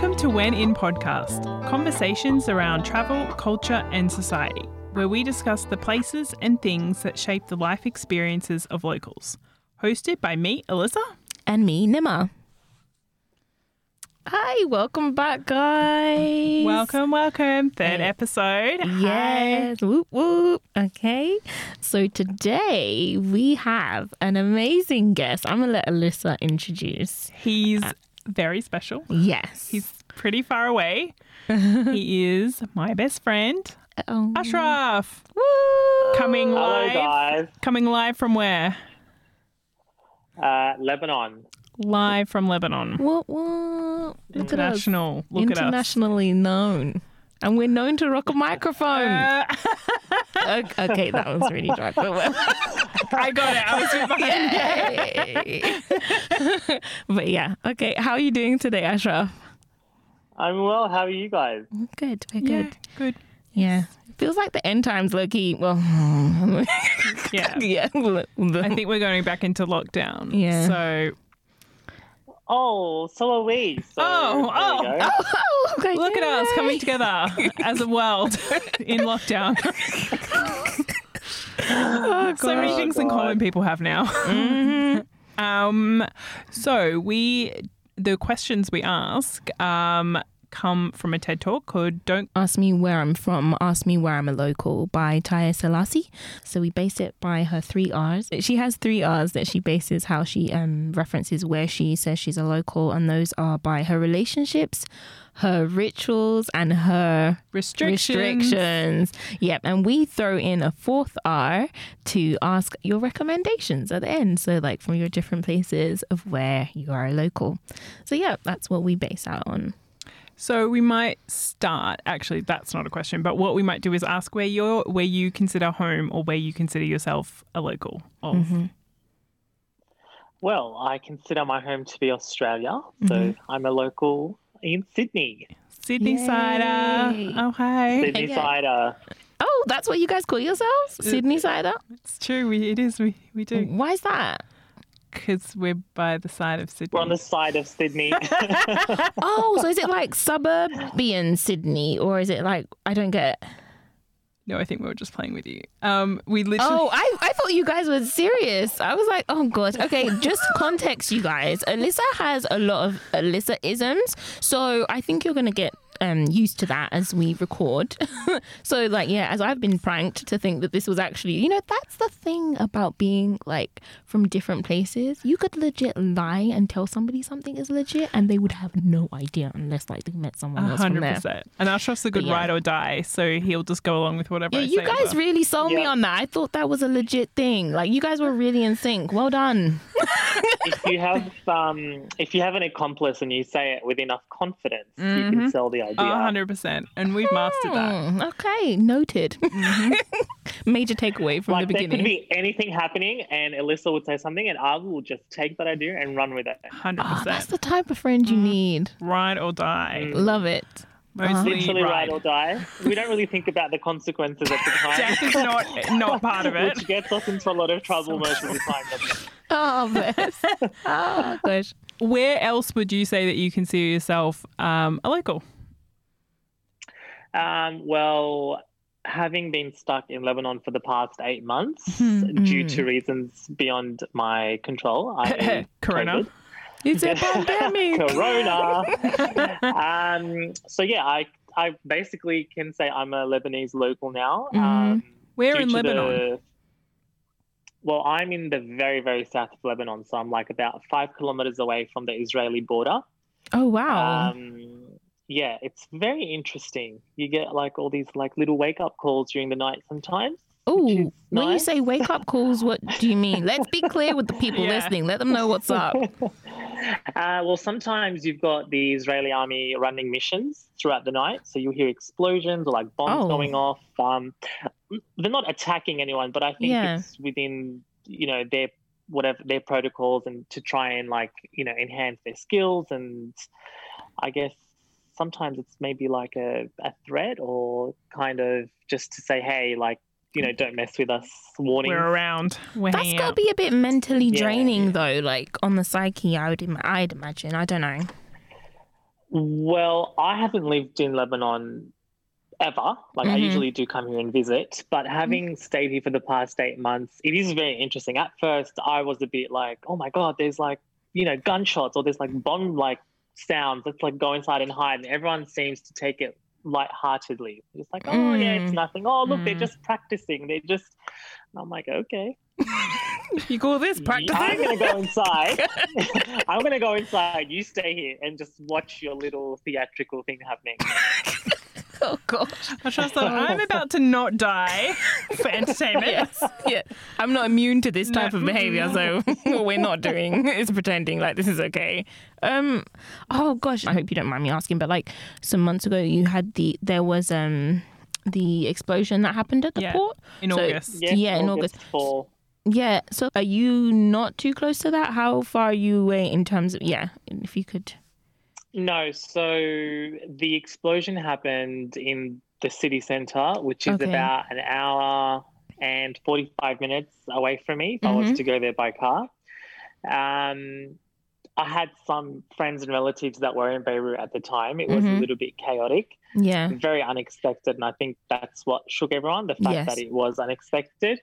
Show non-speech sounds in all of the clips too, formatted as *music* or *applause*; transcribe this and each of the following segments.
Welcome to When In Podcast, conversations around travel, culture, and society, where we discuss the places and things that shape the life experiences of locals. Hosted by me, Alyssa. and me, Nima. Hi, welcome back, guys. Welcome, welcome. Third Hey. episode. Hi. Yes. Whoop, whoop. Okay. So today we have an amazing guest. I'm going to let Alyssa introduce. He's uh, very special. Yes. He's pretty far away. *laughs* he is my best friend, oh. Ashraf. Woo. Coming Hello, live. guys. Coming live from where? Uh, Lebanon. Live from Lebanon. What, what? Look at us. International. Look at us. Internationally known. And we're known to rock a microphone. Uh, *laughs* okay, okay, that was really dry. *laughs* But well. I got it. I was *laughs* behind. Yay. *laughs* but yeah, okay. How are you doing today, Ashraf? I'm well. How are you guys? Good, we're Yeah, good. good. Yeah. Feels like the end times, Loki. Well, *laughs* Yeah. yeah. I think we're going back into lockdown. Yeah. So Oh, so are we. So Oh, oh, there. Oh, okay. look at us coming together as a world in lockdown. Oh, so many God. things in common people have now. Mm-hmm. *laughs* um, so we the questions we ask um, come from a TED talk called "Don't Ask Me Where I'm From, Ask Me Where I'm a Local by Taiye Selasi. So we base it by her three R's. She has three R's that she bases how she um, references where she says she's a local, and those are by her relationships, her rituals, and her restrictions." restrictions. Yep. And we throw in a fourth R to ask your recommendations at the end. So, like from your different places of where you are a local. So, yeah, that's what we base out on. So we might start. Actually, that's not a question. But what we might do is ask where you're, where you consider home, or where you consider yourself a local of. Mm-hmm. Well, I consider my home to be Australia, so Mm-hmm. I'm a local in Sydney. Sydney Yay. cider. Oh, hey. Sydney yeah. cider. Oh, that's what you guys call yourselves? Sydney cider? It's true. We, it is. We, we do. Why is that? Because we're by the side of Sydney. We're on the side of Sydney. *laughs* Oh, so is it like suburban Sydney or is it like, I don't get no, I think we were just playing with you. Um, we literally. Oh, I, I thought you guys were serious. I was like, oh god. Okay, just *laughs* context, you guys. Alyssa has a lot of Alyssa isms, so I think you're gonna get um used to that as we record. *laughs* so like, yeah, as I've been pranked to think that this was actually, you know, that's the thing about being like from different places. You could legit lie and tell somebody something is legit, and they would have no idea unless like they met someone A else from hundred there. percent. And Ashraf's a good yeah. ride or die, so he'll just go along with whatever. Yeah, I you guys ever. really sold me on that. I thought that was a legit thing. Like you guys were really in sync. Well done. If you have um, if you have an accomplice and you say it with enough confidence, you Mhm. can sell the idea. Hundred percent, and we've mastered that. Hmm, okay, noted. *laughs* Major takeaway from Like the there could beginning. be anything happening, and Alyssa would say something, and I will just take that idea and run with it. One hundred percent. that's the type of friend you need. Ride or die. Love it. Mostly Literally ride. ride or die. We don't really think about the consequences at the time. Death is not not part of *laughs* it. Which gets us into a lot of trouble most of the time. doesn't it? *laughs* Oh, bless. oh, gosh. Where else would you say that you consider yourself um, a local? Um, well, having been stuck in Lebanon for the past eight months Hmm. due to reasons beyond my control, I *laughs* Corona. COVID. It's a pandemic. *laughs* *laughs* Corona. um, so yeah, I I basically can say I'm a Lebanese local now. Mhm. Um, Where in Lebanon? the- well, I'm in the very very south of Lebanon, so I'm like about five kilometers away from the Israeli border. Oh, wow. Um, yeah, it's very interesting. You get like all these like little wake up calls during the night sometimes. Oh, when you say wake up calls, what do you mean? Let's be clear with the people Yeah. listening. Let them know what's *laughs* up. Uh, well, sometimes you've got the Israeli army running missions throughout the night, so you'll hear explosions or like bombs Oh. going off. Um, they're not attacking anyone, but I think Yeah. it's within you know their whatever their protocols and to try and like you know enhance their skills and I guess sometimes it's maybe like a, a threat or kind of just to say hey like you know don't mess with us warning We're around. We're That's hanging got to be a bit mentally draining, yeah. though, like on the psyche, I would, Im- I'd imagine. I don't know. Well, I haven't lived in Lebanon ever. Like I Mhm. usually do come here and visit, but having stayed here for the past eight months, it is very interesting. At first, I was a bit like, "Oh my god, there's like you know gunshots or there's like bomb like sounds. Let's like go inside and hide." And everyone seems to take it lightheartedly. It's like, "Oh yeah, it's Mm. nothing. Oh look, they're Mm. just practicing. They're just." And I'm like, "Okay." *laughs* You call this practicing? I'm gonna go *laughs* inside. *laughs* I'm gonna go inside. You stay here and just watch your little theatrical thing happening. *laughs* oh gosh. I just thought I'm about to not die for *laughs* entertainment. Yes. Yeah. I'm not immune to this No. type of behavior, so *laughs* what we're not doing is pretending like this is okay. Um oh gosh, I hope you don't mind me asking, but like some months ago you had the there was um the explosion that happened at the Yeah. port. In So- August. Yes, Yeah, in August. fall. Yeah. So are you not too close to that? How far are you away in terms of yeah, if you could No, so the explosion happened in the city centre, which is Okay. about an hour and 45 minutes away from me if I was Mhm. to go there by car. Um, I had some friends and relatives that were in Beirut at the time. It was Mhm. a little bit chaotic, Yeah. very unexpected, and I think that's what shook everyone the fact Yes. that it was unexpected.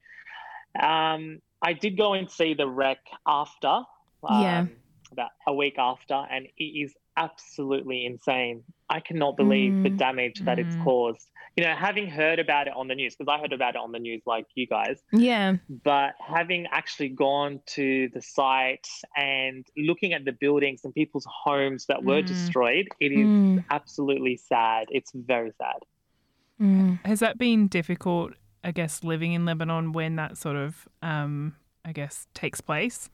Um, I did go and see the wreck after, um, Yeah. about a week after, and it is absolutely insane. I cannot believe the Mm. damage that it's Mm. caused. You know, having heard about it on the news, because I heard about it on the news like you guys, Yeah. but having actually gone to the site and looking at the buildings and people's homes that were Mm. destroyed, it is Mm. absolutely sad. It's very sad. Mm. Has that been difficult, I guess, living in Lebanon when that sort of, um, I guess, takes place?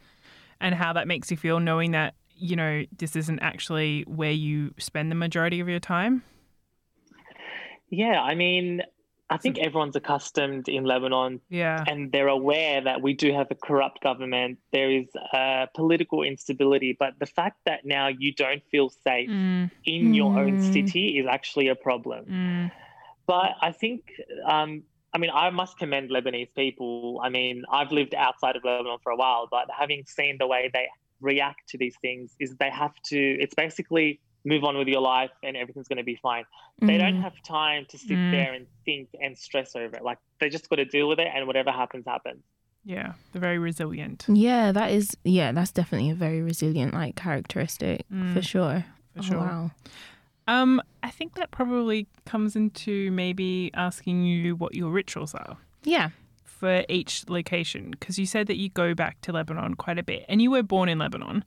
And how that makes you feel knowing that, you know, this isn't actually where you spend the majority of your time? Yeah, I mean, I think everyone's accustomed in Lebanon Yeah. and they're aware that we do have a corrupt government. There is uh, political instability, but the fact that now you don't feel safe Mm, in your own Mm. city is actually a problem. mm, But I think, um, I mean, I must commend Lebanese people. I mean, I've lived outside of Lebanon for a while, but having seen the way they react to these things, is they have to, it's basically move on with your life and everything's going to be fine. They don't Mm. have time to sit Mm. there and think and stress over it. Like, they just got to deal with it, and whatever happens, happens. yeah. They're very resilient. Yeah, that is yeah, that's definitely a very resilient like characteristic for Mm, sure. For Oh, sure. wow. Um, I think that probably comes into maybe asking you what your rituals are. Yeah. For each location because you said that you go back to Lebanon quite a bit and you were born in Lebanon.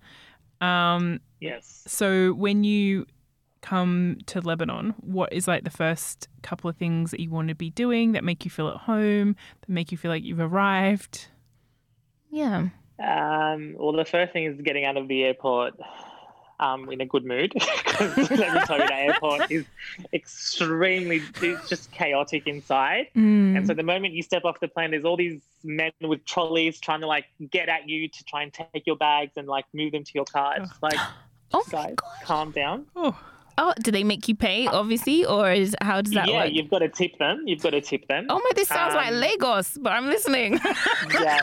Um, Yes. so when you come to Lebanon, what is like the first couple of things that you want to be doing that make you feel at home, that make you feel like you've arrived? Yeah. Um, well, the first thing is getting out of the airport um, in a good mood. *laughs* 'Cause let me tell you, the airport is extremely, it's just chaotic inside. Mm. And so the moment you step off the plane, there's all these men with trolleys trying to like get at you to try and take your bags and like move them to your car. It's like, *gasps* oh guys, calm down. Oh, Oh, do they make you pay obviously or is how does that yeah, work? Yeah, you've got to tip them. You've got to tip them. Oh my this sounds like Um, Lagos, but I'm listening. *laughs* Yeah.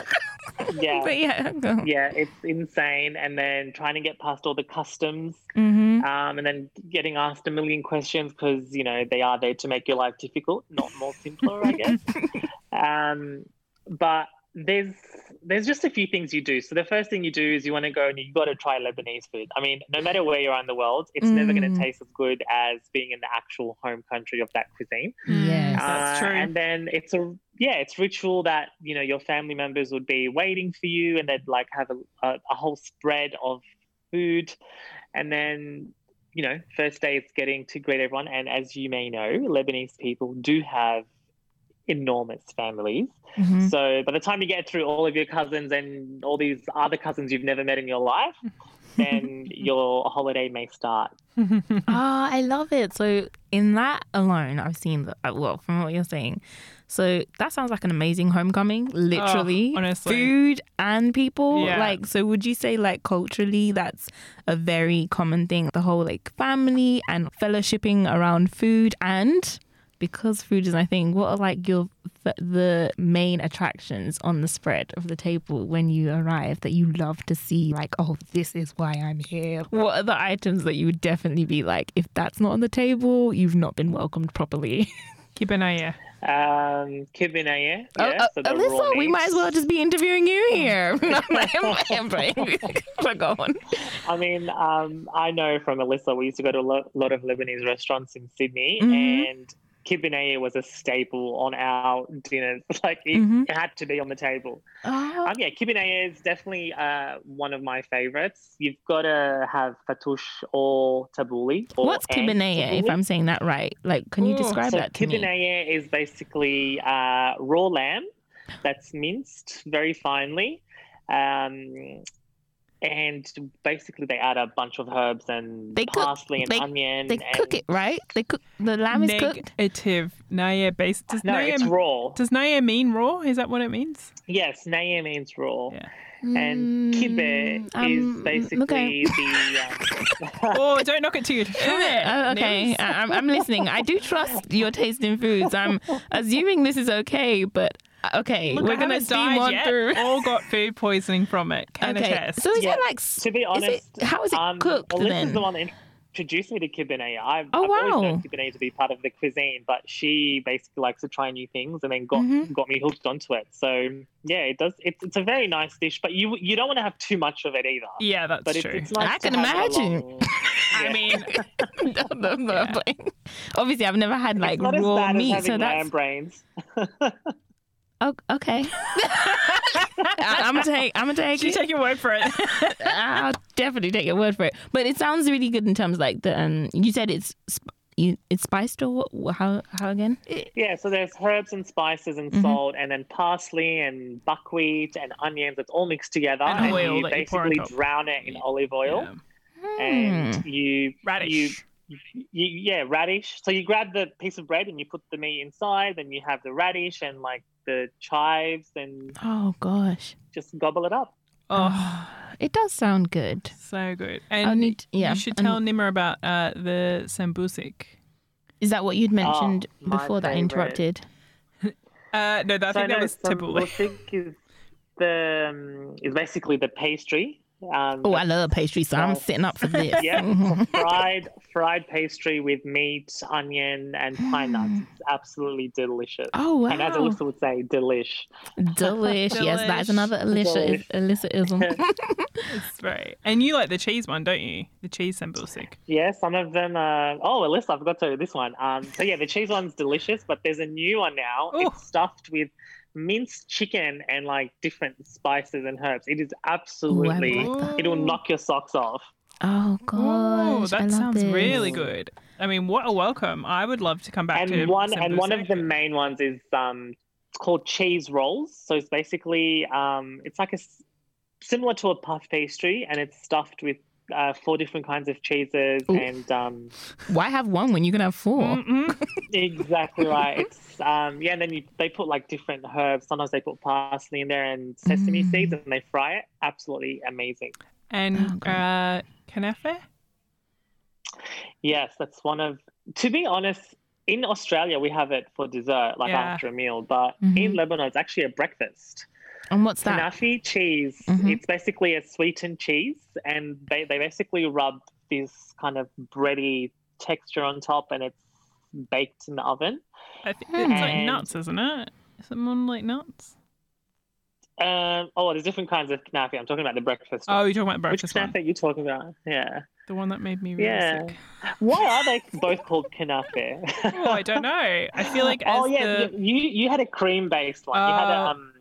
Yeah. but yeah, *laughs* go. Yeah, it's insane. And then trying to get past all the customs Mm-hmm. um, and then getting asked a million questions because you know they are there to make your life difficult, not more simpler, I guess. *laughs* um, but there's there's just a few things you do. So the first thing you do is you want to go and you've got to try Lebanese food. I mean, no matter where you are in the world, it's never going Mm. to taste as good as being in the actual home country of that cuisine. Yes. that's Uh, true. And then it's a yeah, it's ritual that you know your family members would be waiting for you, and they'd like have a, a, a whole spread of food, and then you know first day it's getting to greet everyone. And as you may know, Lebanese people do have enormous families. Mhm. So by the time you get through all of your cousins and all these other cousins you've never met in your life, *laughs* then your holiday may start. *laughs* Ah, I love it. So in that alone, I've seen the uh, well from what you're saying. So that sounds like an amazing homecoming. Literally, Oh, honestly. food and people. Yeah. Like, so would you say like culturally that's a very common thing? The whole like family and fellowshipping around food and because food is my thing. What are like your the, the main attractions on the spread of the table when you arrive that you love to see? Like, oh, this is why I'm here. What are the items that you would definitely be like, if that's not on the table, you've not been welcomed properly? *laughs* Kibanaya. Um, kibinaya. Oh, Yeah, uh, so the raw Alyssa, we might as well just be interviewing you *laughs* here. *laughs* I'm playing. But go on. I mean, um, I know from Alyssa, we used to go to a lot of Lebanese restaurants in Sydney, Mhm. and kibinaya was a staple on our dinners. *laughs* Like it, Mhm. had to be on the table. Oh, Um, yeah, kibinaya is definitely uh, one of my favorites. You've got to have fatouche or tabbouleh. Or what's and kibanaya, if. I'm saying that right? Like, can you Ooh, describe So that to me? kibinaya is basically uh, raw lamb that's minced very finely. Um, and basically they add a bunch of herbs and They cook- parsley and they- onion. They and, cook it, right? They cook the lamb is cooked. Negative. Naya based. Does No, Naya, it's raw. does Naya mean raw? Is that what it means? Yes, naya means raw. Yeah. And kibbeh Mm, is um, basically okay. the. Um, *laughs* oh, don't knock it till *laughs* you. Oh, okay, I- I'm, I'm listening. I do trust your taste in foods. I'm *laughs* assuming this is okay, but okay, Look, we're gonna haven't steam died on yet. through. *laughs* All got food poisoning from it. Can okay, attest. so is Yeah, it like to be is honest, it, how is it um, cooked Alyssa's then? the one that introduced me to kibinaya. I've, Oh, I've always known kibinaya to be part of the cuisine, but she basically likes to try new things and then got Mhm. got me hooked onto it. So yeah, it does. It's, it's a very nice dish, but you you don't want to have too much of it either. yeah, that's But true. it's nice. I can imagine. *laughs* along- I mean, *laughs* no, no, no, Yeah. Obviously, I've never had like it's not as raw bad meat, as having so lamb that's brains. Oh, okay. I, I'm gonna take. I'm gonna take you it. take your word for it. *laughs* I'll definitely take your word for it. But it sounds really good in terms of like the um. You said it's you it's spiced or what, how how again? Yeah, so there's herbs and spices and Mhm. salt, and then parsley and buckwheat and onions. It's all mixed together, And and, oil you that you basically drown it in olive oil, Yeah. and Hmm. you Radish. you you, yeah, radish. So you grab the piece of bread and you put the meat inside, then you have the radish and like the chives, and Oh gosh. just gobble it up. Oh, It does sound good. so good. I'll And need yeah. you should and- tell Nima about uh, the sambusik. Is that what you'd mentioned Oh, my before that interrupted? *laughs* Uh, no, I think that was tabbouleh. Tabbouleh is the um, is basically the pastry. Um, Oh, I love pastry, so I'm So- sitting up for *laughs* this. Yeah, fried fried pastry with meat, onion, and pine *gasps* nuts. It's absolutely delicious. oh wow. And as Alyssa would say, delish. Delish. Yes, that is another *laughs* Alicia Alyssa-ism. *laughs* It's right. And you like the cheese one, don't you? The cheese sambusik. Yeah, some of them. Are... Oh, Alyssa, I forgot to this one. Um, so yeah, the cheese one's delicious, but there's a new one now. Ooh. It's stuffed with minced chicken and like different spices and herbs. It is absolutely. like. It'll knock your socks off. Oh God. Oh, I that love sounds this. really good. I mean, what a welcome. I would love to come back to and one and one of the main ones is um it's called cheese rolls so it's basically um it's like a similar to a puff pastry and it's stuffed with uh, four different kinds of cheeses Ooh. and um Why have one when you can have 4 *laughs* exactly right it's um yeah and then you, they put like different herbs sometimes they put parsley in there and sesame Mm. seeds and they fry it absolutely amazing And Oh, great. uh, kanafe? yes that's one of to be honest in australia we have it for dessert like Yeah. after a meal but Mhm. in lebanon it's actually a breakfast And what's that? Kanafi cheese. Mhm. It's basically a sweetened cheese, and they, they basically rub this kind of bready texture on top, and it's baked in the oven. I think it's like nuts, isn't it? Is it more like nuts? Um, oh, there's different kinds of knafi. I'm talking about the breakfast. Oh, one. you're talking about the Which breakfast knafi one. are you talking about? Yeah. The one that made me really Yeah. sick. Why are they both called knafi? Oh, I don't know. I feel *laughs* like as oh yeah, the... you you had a cream based one. you had a Uh, um.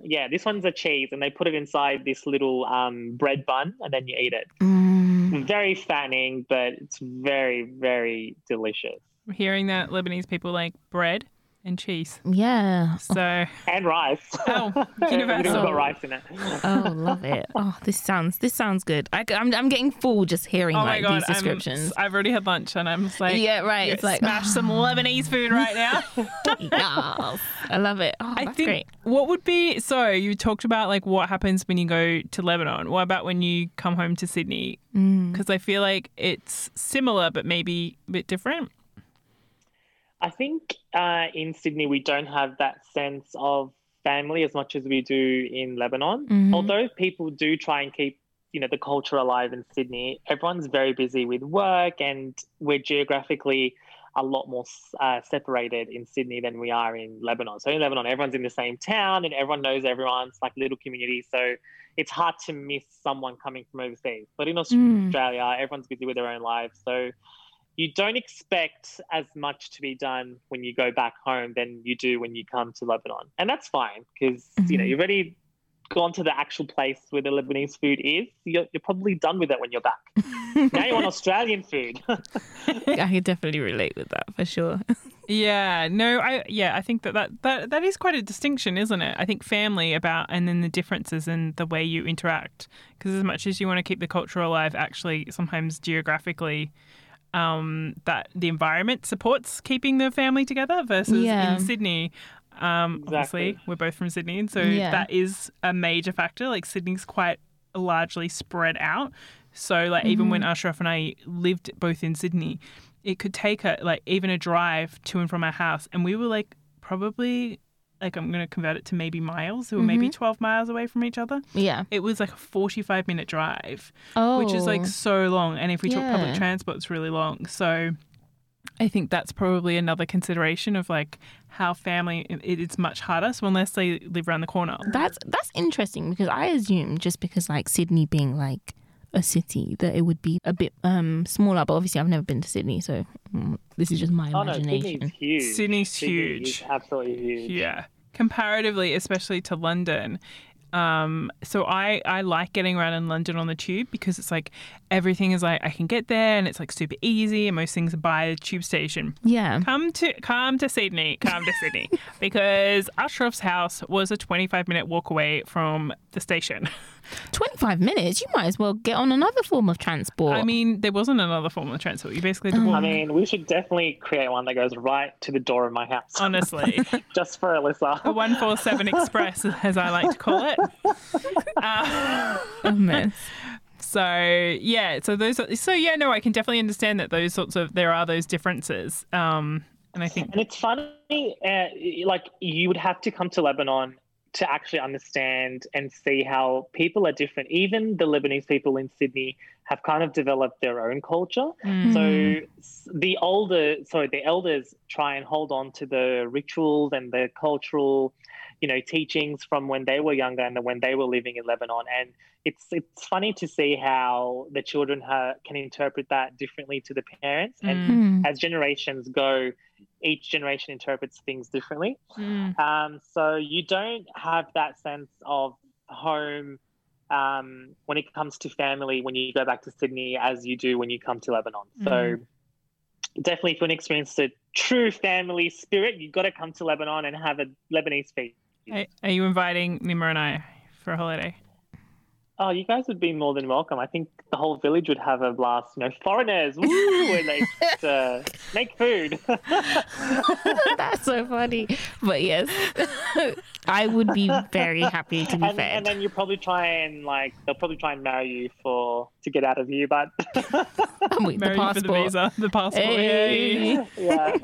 Yeah, this one's a cheese, and they put it inside this little um, bread bun, and then you eat it. Mm. Very fattening, but it's very, very delicious. hearing that Lebanese people like bread and cheese. Yeah. So And rice. *laughs* Oh, We've universal. got rice in it. Oh, love it. *laughs* Oh, this sounds this sounds good. I, am I'm getting full just hearing oh my like god, these descriptions. I'm, I've already had lunch and I'm just like, yeah, right. It's like smash some *sighs* Lebanese food right now. *laughs* yes. I love it. Oh, I that's think great. what would be so you talked about like what happens when you go to Lebanon. What about when you come home to Sydney? Mm. Because I feel like it's similar but maybe a bit different. I think uh, in Sydney we don't have that sense of family as much as we do in Lebanon. Mhm. Although people do try and keep you know the culture alive in Sydney, everyone's very busy with work, and we're geographically a lot more uh, separated in Sydney than we are in Lebanon. So in Lebanon, everyone's in the same town and everyone knows everyone. It's like little community. So it's hard to miss someone coming from overseas. But in Mm. Australia, everyone's busy with their own lives. So you don't expect as much to be done when you go back home than you do when you come to Lebanon. And that's fine because, you know, Mhm. you've already gone to the actual place where the Lebanese food is. You're, you're probably done with it when you're back. *laughs* now you want Australian food. *laughs* I could definitely relate with that for sure. Yeah, no, I yeah, I think that, that that that is quite a distinction, isn't it? I think family about and then the differences in the way you interact. Because as much as you want to keep the culture alive, actually sometimes geographically, um, that the environment supports keeping the family together. Versus Yeah. in Sydney, um, obviously we're both from Sydney, and so Yeah. that is a major factor. Like Sydney's quite largely spread out. So like even when Ashraf and I lived both in Sydney, it could take a like even a drive to and from our house, and we were like probably like I'm gonna convert it to maybe miles. We were maybe mm-hmm. 12 miles away from each other. Yeah. It was like a 45 minute drive, Oh. which is like oh. so long. And if we took public Yeah. transport, it's really long. So I think that's probably another consideration of like how family it is much harder. So unless they live around the corner, That's that's interesting because I assume just because like Sydney being like a city that it would be a bit um smaller. But obviously, I've never been to Sydney, so mm, this is just my oh no, imagination. Sydney's huge. Sydney's Sydney huge. is absolutely huge. Yeah. Comparatively, especially to London. Um, so I, I like getting around in London on the tube because it's like everything is like I can get there and it's like super easy and most things are by the tube station. yeah. Come to come to Sydney, come to Sydney *laughs* because Ashraf's house was a 25 minute walk away from the station. *laughs* 25 minutes, you might as well get on another form of transport. I mean, there wasn't another form of transport. You basically had to I mean, we should definitely create one that goes right to the door of my house. Honestly, *laughs* Just for Alyssa. the 147 Express, as I like to call it. *laughs* Uh, a mess. So yeah, so those. Are, so yeah, no, I can definitely understand that those sorts of there are those differences. Um, and I think And it's funny, uh, like you would have to come to Lebanon to actually understand and see how people are different. Even the Lebanese people in Sydney have kind of developed their own culture. mm, So the older, sorry, the elders try and hold on to the rituals and the cultural, you know, teachings from when they were younger and when they were living in Lebanon. And it's it's funny to see how the children ha- can interpret that differently to the parents. And Hmm. as generations go, each generation interprets things differently. mm, Um, so you don't have that sense of home um, when it comes to family when you go back to Sydney as you do when you come to Lebanon. So definitely, if you want to experience the true family spirit, you've got to come to Lebanon and have a Lebanese feast. Are, are you inviting Nima and I for a holiday? Oh, you guys would be more than welcome. I think the whole village would have a blast. You know, foreigners, woo, and they just, uh, make food. *laughs* *laughs* That's so funny. But yes, I would be very happy to be and, fed. and then you probably try and like they'll probably try and marry you for to get out of you, but *laughs* Wait, the Marry you for the visa, the passport. Hey. yay. yeah.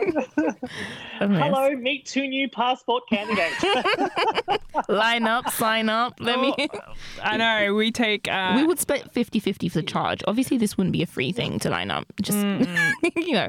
Hello, meet two new passport candidates. Line up, sign up. Let me. Oh, I know. We take. Uh, we would split 50 50 for the charge. Obviously, this wouldn't be a free thing to line up. Just, *laughs* you know.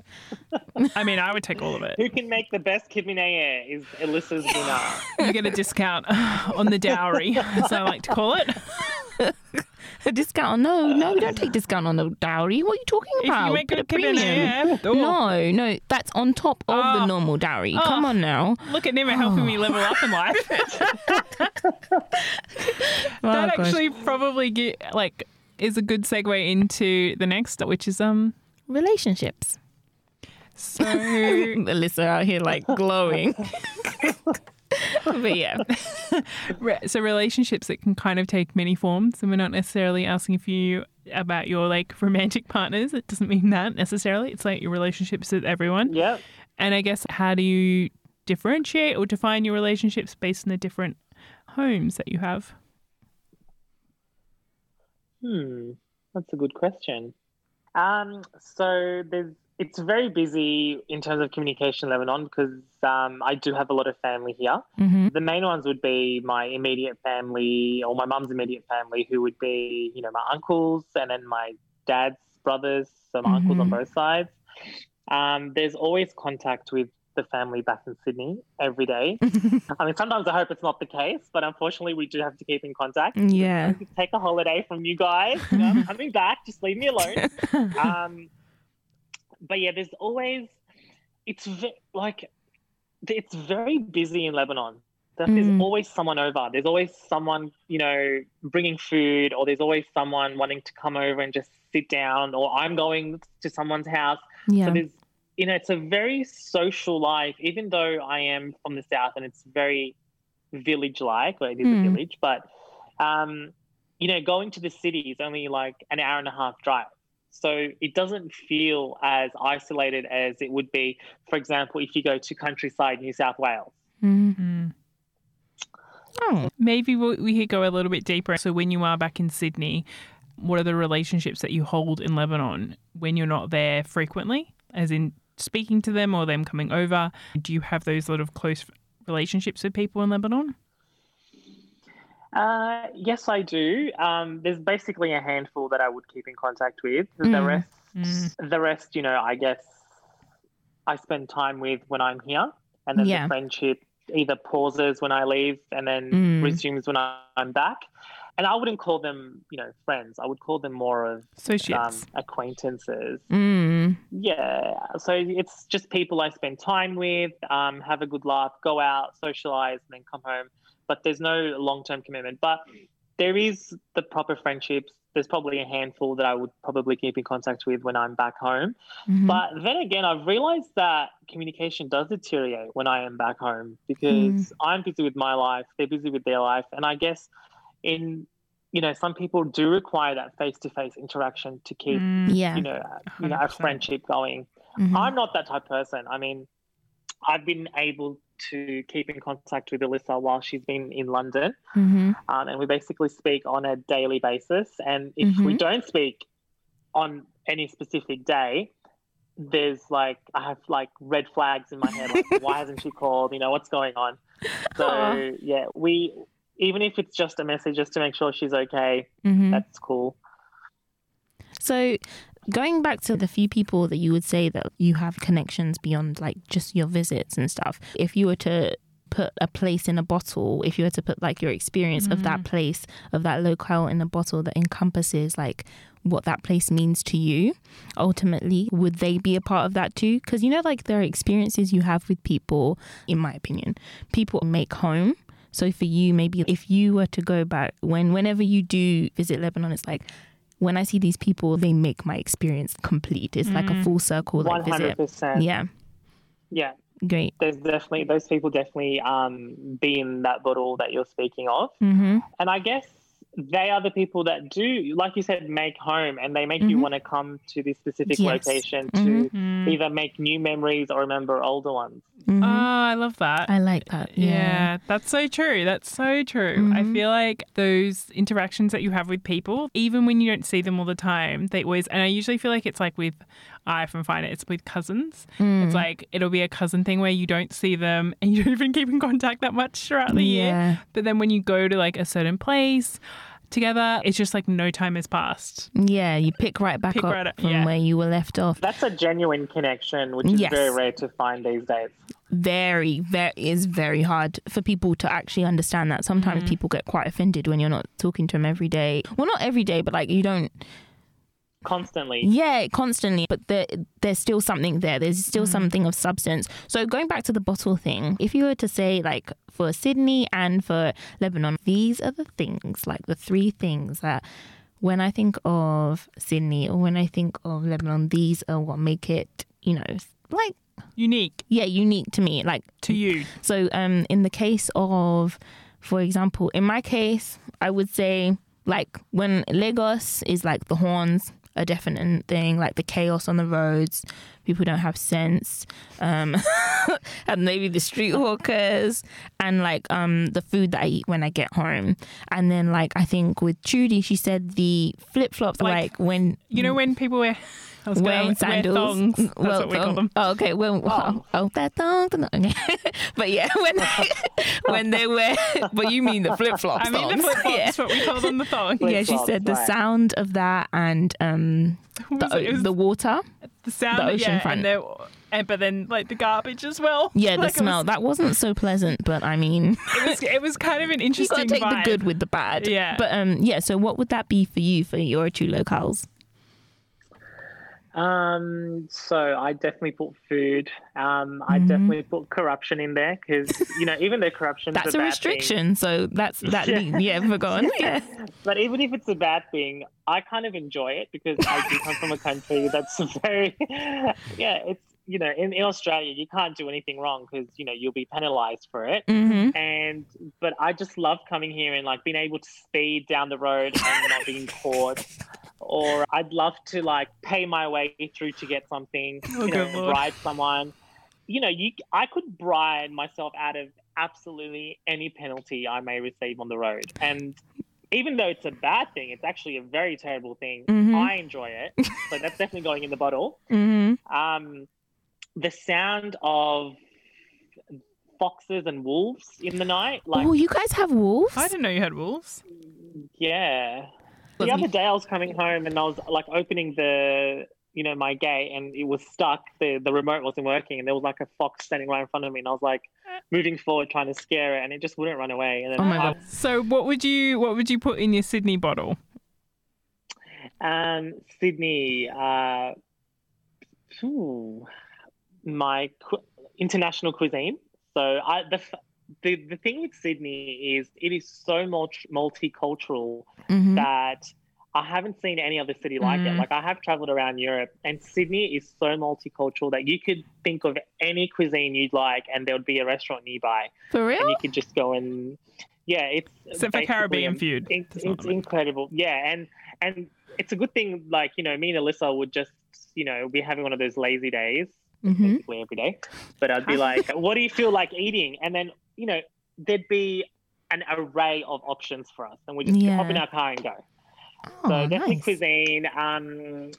I mean, I would take all of it. Who can make the best kibineye is Alyssa's winner. You get a discount *laughs* on the dowry, as I like to call it. *laughs* *laughs* A discount? On no, no, we don't take discount on the dowry. What are you talking about? If you make Bit a premium. yeah. Oh, No, no, that's on top of the Oh. normal dowry. Come Oh. on now. Look at Nima helping me level up in life. *laughs* Oh, that gosh. actually probably get like is a good segue into the next, which is um. relationships. So *laughs* Alyssa out here like glowing. *laughs* but yeah, *laughs* Re- so relationships that can kind of take many forms and we're not necessarily asking for you about your like romantic partners. It doesn't mean that necessarily. It's like your relationships with everyone. Yeah. and i guess how do you differentiate or define your relationships based on the different homes that you have? Hmm, that's a good question. Um, so there's it's very busy in terms of communication in Lebanon because um, I do have a lot of family here. Mm-hmm. The main ones would be my immediate family or my mum's immediate family, who would be, you know, my uncles and then my dad's brothers, so my uncles on Mhm. both sides. Um, there's always contact with the family back in Sydney every day. *laughs* I mean, sometimes I hope it's not the case, but unfortunately, we do have to keep in contact. yeah. Take a holiday from you guys. You know, I'm coming back. Just leave me alone *laughs* um, but yeah, there's always it's ve- like it's very busy in Lebanon. That Mm. There's always someone over. There's always someone you know bringing food, or there's always someone wanting to come over and just sit down, or I'm going to someone's house. yeah. So there's you know it's a very social life, even though I am from the south and it's very village-like, or it is Mm. a village, but um, you know going to the city is only like an hour and a half drive. So it doesn't feel as isolated as it would be, for example, if you go to countryside New South Wales. Mm. Mm. Oh. Maybe we we could go a little bit deeper. So, when you are back in Sydney, what are the relationships that you hold in Lebanon when you're not there frequently, as in speaking to them or them coming over? Do you have those sort of close relationships with people in Lebanon? Uh, yes, I do. Um, there's basically a handful that I would keep in contact with. The Mm. rest, Mm. the rest, you know, I guess I spend time with when I'm here, and then Yeah. the friendship either pauses when I leave and then Mm. resumes when I'm back. And I wouldn't call them, you know, friends. I would call them more of um, acquaintances. Mm. Yeah, so it's just people I spend time with, um, have a good laugh, go out, socialize, and then come home. But there's no long term commitment. But there is the proper friendships. There's probably a handful that I would probably keep in contact with when I'm back home. Mhm. But then again, I've realized that communication does deteriorate when I am back home because I'm busy with my life, they're busy with their life. And I guess in, you know, some people do require that face to face interaction to keep Mm. yeah. you know, you know, a friendship going. Mhm. I'm not that type of person. I mean, I've been able to keep in contact with Alyssa while she's been in London, Mhm. um, and we basically speak on a daily basis. And if we Mhm. don't speak on any specific day, there's like I have like red flags in my head. Like, *laughs* why hasn't she called? You know, what's going on? *laughs* So Aw. yeah, we even if it's just a message just to make sure she's okay, Mhm. that's cool. So, going back to the few people that you would say that you have connections beyond like just your visits and stuff, if you were to put a place in a bottle, if you were to put like your experience of that mm. place, of that locale in a bottle that encompasses like what that place means to you, ultimately, would they be a part of that too? Because you know, like there are experiences you have with people, in my opinion, people make home. So for you, maybe if you were to go back, when whenever you do visit Lebanon, it's like when I see these people, they make my experience complete. It's like a Mm. full circle One hundred percent. Yeah, Yeah. great. there's definitely those people definitely um, be in that bottle that you're speaking of, hmm and I guess they are the people that do, like you said, make home, and they make you Mhm. want to come to this specific Yes. location to Mhm. Mm. either make new memories or remember older ones. hmm Oh, I love that. I like that. Yeah. Yeah. that's so true. That's so true. I Mhm. feel like those interactions that you have with people, even when you don't see them all the time, they always, and I usually feel like it's like with, I often find it, it's with cousins. Mm. It's like, it'll be a cousin thing where you don't see them and you *laughs* don't even keep in contact that much throughout the year. But then when you go to like a certain place together, it's just like no time has passed. Yeah, you pick right back Pick up right up, from yeah. where you were left off. That's a genuine connection, which is Yes. very rare to find these days. Very, very is very hard for people to actually understand that. Sometimes people get quite offended when you're not talking to them every day. Well, not every day, but like you don't Constantly, Yeah, constantly, but there, there's still something there. There's still something of substance. So going back to the bottle thing, if you were to say like for Sydney and for Lebanon, these are the things, like the three things that when I think of Sydney or when I think of Lebanon, these are what make it, you know, like Unique yeah, unique to me. Like to you. so, um, in the case of, for example, in my case, I would say like when Lagos is like the horns, a definite thing, like the chaos on the roads, people don't have sense, um, *laughs* and maybe the street hawkers, and like um the food that I eat when I get home, and then like I think with Trudy, she said the flip flops Like, like, when You know when people wear, I was wear sandals. thongs. That's well, what we call them. Oh, okay. Well, *laughs* oh, *laughs* oh, that thong. thong, Okay. but yeah, when when they wear, but you mean the flip flops? I mean the flip flops, Yeah. but we call them the thongs. Flip- Yeah, she Flip-flops, said the sound of that and um the, it? It was the water. The sound, the ocean yeah, front. and, and but then like the garbage as well. Yeah, the *laughs* Like, it smell. Was, that wasn't so pleasant, but I mean, *laughs* it was it was kind of an *laughs* you got interesting to take vibe. the good with the bad. Yeah. But um, yeah. So what would that be for you for your two locales? Um, so I definitely put food. Um, I Mhm. definitely put corruption in there because you know even though corruption That's a, a restriction. So that's *laughs* that. Yeah. *laughs* yeah, yeah we're going. Yeah. Thing, but even if it's a bad thing, I kind of enjoy it because I do come from a country that's *laughs* very, yeah, it's you know in, in Australia you can't do anything wrong because you know you'll be penalised for it. Mm-hmm. and but I just love coming here and like being able to speed down the road and not being caught. Or I'd love to like pay my way through to get something, Oh, you know, bribe someone. You know, you I could bribe myself out of absolutely any penalty I may receive on the road. And even though it's a bad thing, it's actually a very terrible thing. Mhm. I enjoy it. So that's definitely going in the bottle *laughs* Mm-hmm. um, the sound of foxes and wolves in the night. Like, oh, you guys have wolves? I didn't know you had wolves. yeah. The other day I was coming home and I was like opening the, you know, my gate and it was stuck. The the remote wasn't working and there was like a fox standing right in front of me and I was like moving forward trying to scare it and it just wouldn't run away. And then Oh my I- God. So what would you what would you put in your Sydney bottle? Um, Sydney, uh, phew, my cu- international cuisine. So I the, the the thing with Sydney is it is so multi- multicultural Mhm. that I haven't seen any other city like it. Mm. Like I have traveled around Europe, and Sydney is so multicultural that you could think of any cuisine you'd like, and there would be a restaurant nearby, For and real? you could just go and yeah, it's Except for Caribbean a- food. it- That's it's incredible. Yeah, and and it's a good thing. Like you know, me and Alyssa would just you know be having one of those lazy days Mhm. basically every day. But I'd be like, "What do you feel like eating?" And then you know there'd be an array of options for us, and we just hop in our car and go. Oh, So definitely nice. cuisine. Um,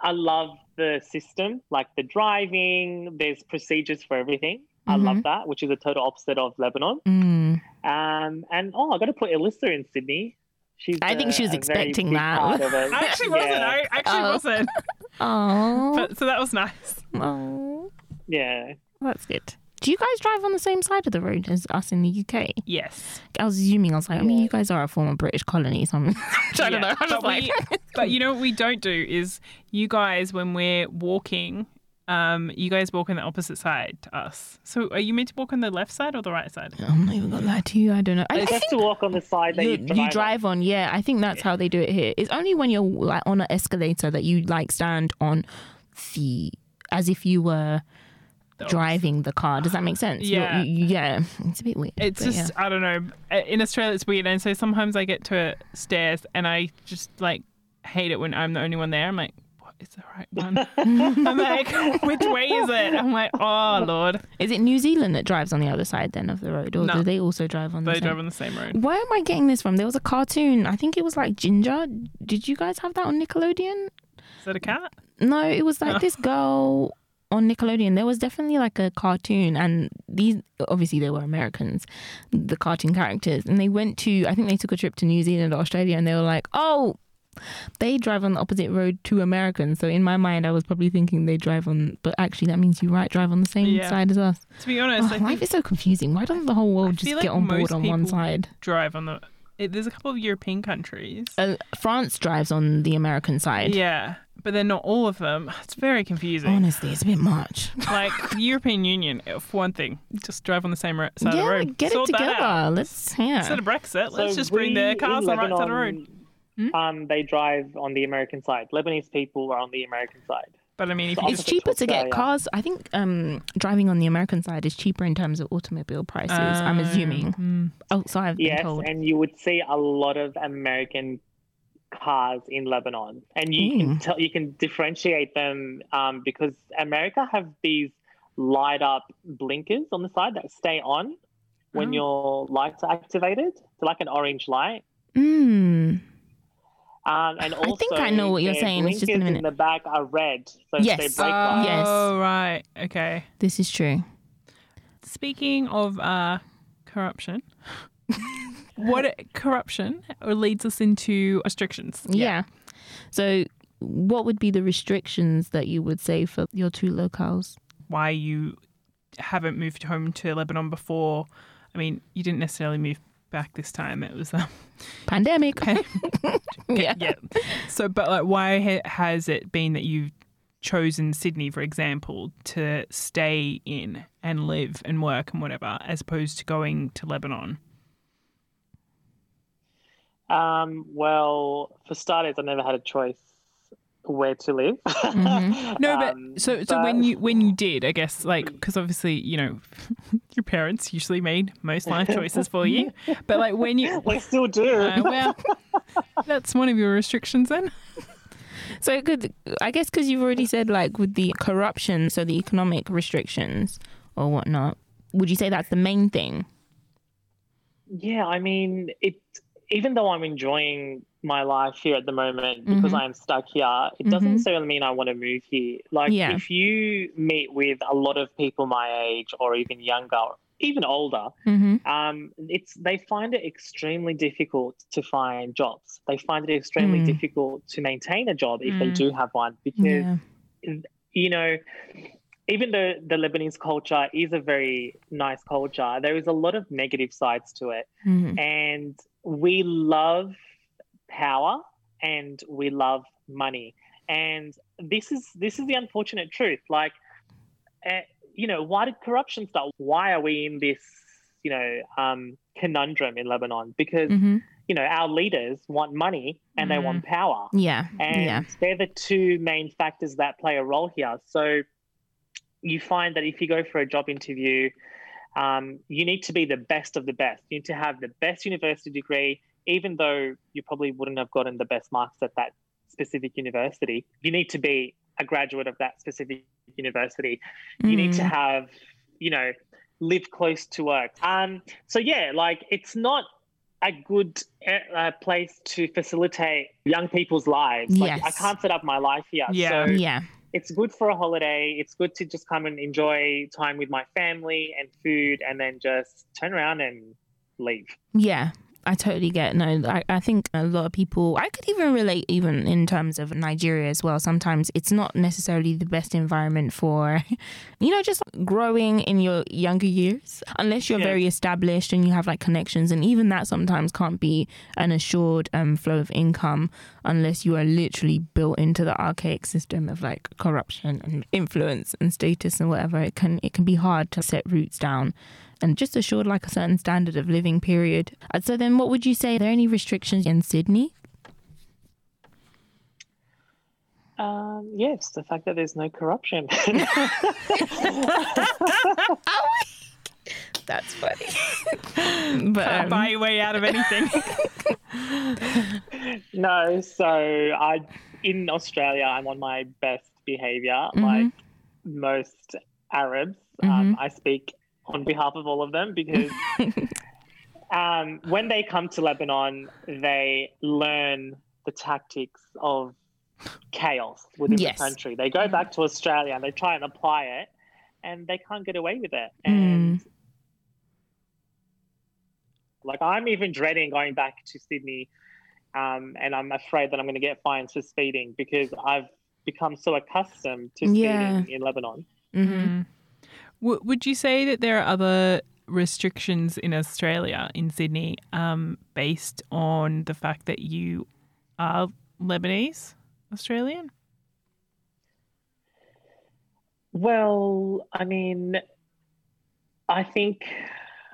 I love the system, like the driving. There's procedures for everything. I Mm-hmm. love that, which is a total opposite of Lebanon. Mm. Um, and oh, I got to put Alyssa in Sydney. She's I think she was expecting that. part of it. *laughs* I actually wasn't. Yeah. I actually Oh. wasn't. *laughs* Oh. But, so that was nice. oh. Yeah. That's good. Do you guys drive on the same side of the road as us in the UK? Yes. I was assuming, I was like, I mean, you guys are a former British colony, so I'm *laughs* trying Yeah, know. *laughs* I'm just but like, we- *laughs* But you know what we don't do is you guys when we're walking, um, you guys walk on the opposite side to us. So are you meant to walk on the left side or the right side? I'm not even gonna lie to you. I don't know. I, I You have to walk on the side that you, you, drive, you drive on. Yeah, I think that's how they do it here. It's only when you're like on an escalator that you like stand on the as if you were The driving the car. Does that make sense? Yeah. you- yeah. It's a bit weird. It's just I don't know. In Australia, it's weird, and so sometimes I get to stairs and I just like hate it when I'm the only one there. I'm like, what is the right one? *laughs* I'm like, which way is it? I'm like, oh lord. Is it New Zealand that drives on the other side then of the road, or No. do they also drive on the they same? drive on the same road. Where am I getting this from? There was a cartoon. I think it was like Ginger. Did you guys have that on Nickelodeon? Is that a cat? No, it was like Oh. this girl on Nickelodeon. There was definitely like a cartoon, and these obviously they were Americans, the cartoon characters, and they went to. I think they took a trip to New Zealand or Australia, and they were like, oh. They drive on the opposite road to Americans. So in my mind, I was probably thinking they drive on, but actually that means you right drive on the same Yeah. side as us. To be honest, Oh, I life think is so confusing. Why doesn't the whole world just feel get on board on one side? drive on the. It, there's a couple of European countries. Uh, France drives on the American side. Yeah, but they're not all of them. It's very confusing. Honestly, it's a bit much. *laughs* like the European Union, for one thing, just drive on the same ro- side of the yeah, road. get Sort it together. Let's yeah. Instead of Brexit, let's So just bring the we- cars on the right side of the road. Hmm? Um, they drive on the American side. Lebanese people are on the American side. But I mean, if it's cheaper to to get cars. I think um, driving on the American side is cheaper in terms of automobile prices. I'm assuming Mm. outside. I've been Yes, told. and you would see a lot of American cars in Lebanon, and you Mm. can tell you can differentiate them um, because America have these light up blinkers on the side that stay on when Oh. your lights are activated. They're like an orange light. Mm. Um, and also, I think I know what you're saying. It's just been a blinkers in the back are red, so Yes. they break lights. Yes. Oh, right. Okay. This is true. Speaking of uh, corruption, *laughs* what corruption leads us into restrictions? Yeah. So, what would be the restrictions that you would say for your two locales? Why you haven't moved home to Lebanon before? I mean, you didn't necessarily move back this time. It was um, Pandemic. *laughs* *laughs* yeah. yeah. So, but like, why ha- has it been that you've chosen Sydney, for example, to stay in and live and work and whatever, as opposed to going to Lebanon? Um, well, for starters, I never had a choice where to live. *laughs* Mhm. No, but Um, so so when you when you did, I guess like because obviously you know *laughs* your parents usually made most life choices for you, but like when you *laughs* they still do. uh, well, that's one of your restrictions then. So, it could I guess because you've already said like with the corruption, so the economic restrictions or whatnot. Would you say that's the main thing? Yeah, I mean, it. Even though I'm enjoying my life here at the moment because Mhm. I'm stuck here, it doesn't Mhm. necessarily mean I want to move here. Like, Yeah. if you meet with a lot of people my age or even younger, even older, Mm-hmm. um, it's they find it extremely difficult to find jobs. They find it extremely Mm. difficult to maintain a job if they Mm. do have one because Yeah. you know, even though the Lebanese culture is a very nice culture, there is a lot of negative sides to it. Mhm. And we love power and we love money. And this is this is the unfortunate truth. Like, uh, you know, why did corruption start? Why are we in this, you know, um, conundrum in Lebanon? Because Mhm. you know our leaders want money and they Mm. want power Yeah. and yeah. they're the two main factors that play a role here. So you find that if you go for a job interview, um, you need to be the best of the best. You need to have the best university degree, even though you probably wouldn't have gotten the best marks at that specific university. You need to be a graduate of that specific university. You need to Mm. have, you know, live close to work. Um, so yeah, like it's not a good uh, place to facilitate young people's lives. Like I can't set up my life here. Yeah. So Yeah. It's good for a holiday. It's good to just come and enjoy time with my family and food and then just turn around and leave. Yeah, I totally get. No, I, I think a lot of people. I could even relate, even in terms of Nigeria as well. Sometimes it's not necessarily the best environment for, *laughs* you know, just growing in your younger years, unless you're Yeah. very established and you have like connections. And even that sometimes can't be an assured um, flow of income unless you are literally built into the archaic system of like corruption and influence and status and whatever. It can it can be hard to set roots down and just assured like a certain standard of living period. Uh, So then what would you say? Are there any restrictions in Sydney? Um, yes, the fact that there's no corruption. *laughs* *laughs* That's funny. *laughs* but Can't um, buy your way out of anything. no, so I in Australia I'm on my best behavior, Mhm. like most Arabs. Mm-hmm. Um, I speak on behalf of all of them because *laughs* um, when they come to Lebanon, they learn the tactics of chaos within Yes. the country. They go back to Australia and they try and apply it, and they can't get away with it. Mm. And like I'm even dreading going back to Sydney, um, and I'm afraid that I'm going to get fines for speeding because I've become so accustomed to speeding Yeah. in Lebanon. mhm. W- would you say that there are other restrictions in Australia, in Sydney, um, based on the fact that you are Lebanese Australian? Well, I mean, I think,